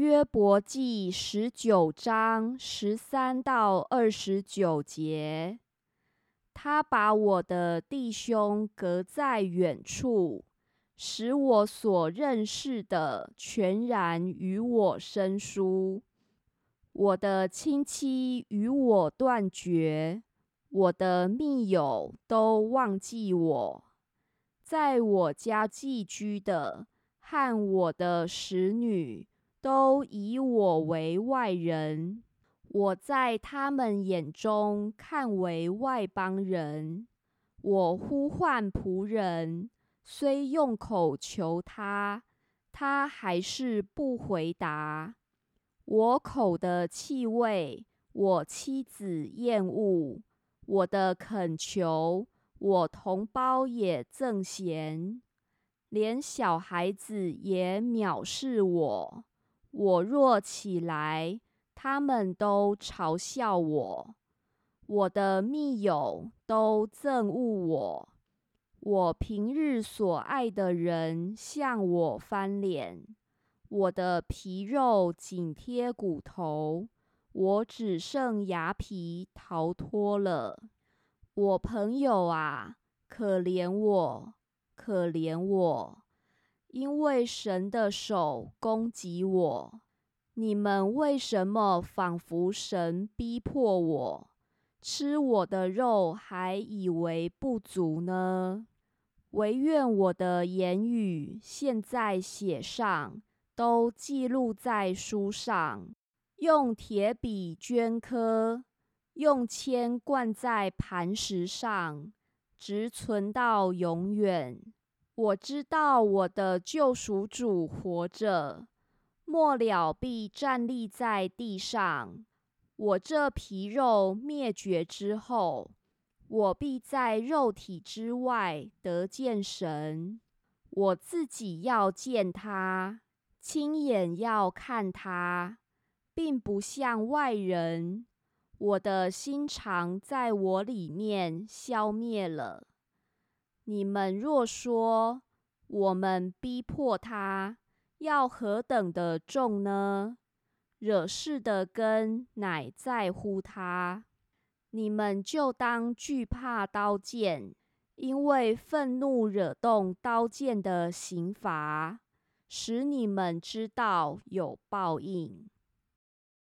约伯记十九章十三到二十九节，他把我的弟兄隔在远处，使我所认识的全然与我生疏。我的亲戚与我断绝，我的密友都忘记我，在我家寄居的和我的使女都以我为外人，我在他们眼中看为外邦人。我呼唤仆人，虽用口求他，他还是不回答。我口的气味，我妻子厌恶；我的恳求，我同胞也憎嫌，连小孩子也藐视我。我若起来，他们都嘲笑我；我的密友都憎恶我。我平日所爱的人向我翻脸。我的皮肉紧贴骨头，我只剩牙皮逃脱了。我朋友啊，可怜我，可怜我，因为神的手攻击我。你们为什么仿佛神逼迫我，吃我的肉还以为不足呢？唯愿我的言语现在写上。都记录在书上，用铁笔镌刻，用铅灌在磐石上，直存到永远。我知道我的救赎主活着，末了必站立在地上。我这皮肉灭绝之后，我必在肉体之外得见神。我自己要见他。亲眼要看他，并不像外人。我的心肠在我里面消灭了。你们若说我们逼迫他，要何等的重呢？惹事的根乃在乎他。你们就当惧怕刀剑，因为愤怒惹动刀剑的刑罚。使你们知道有报应。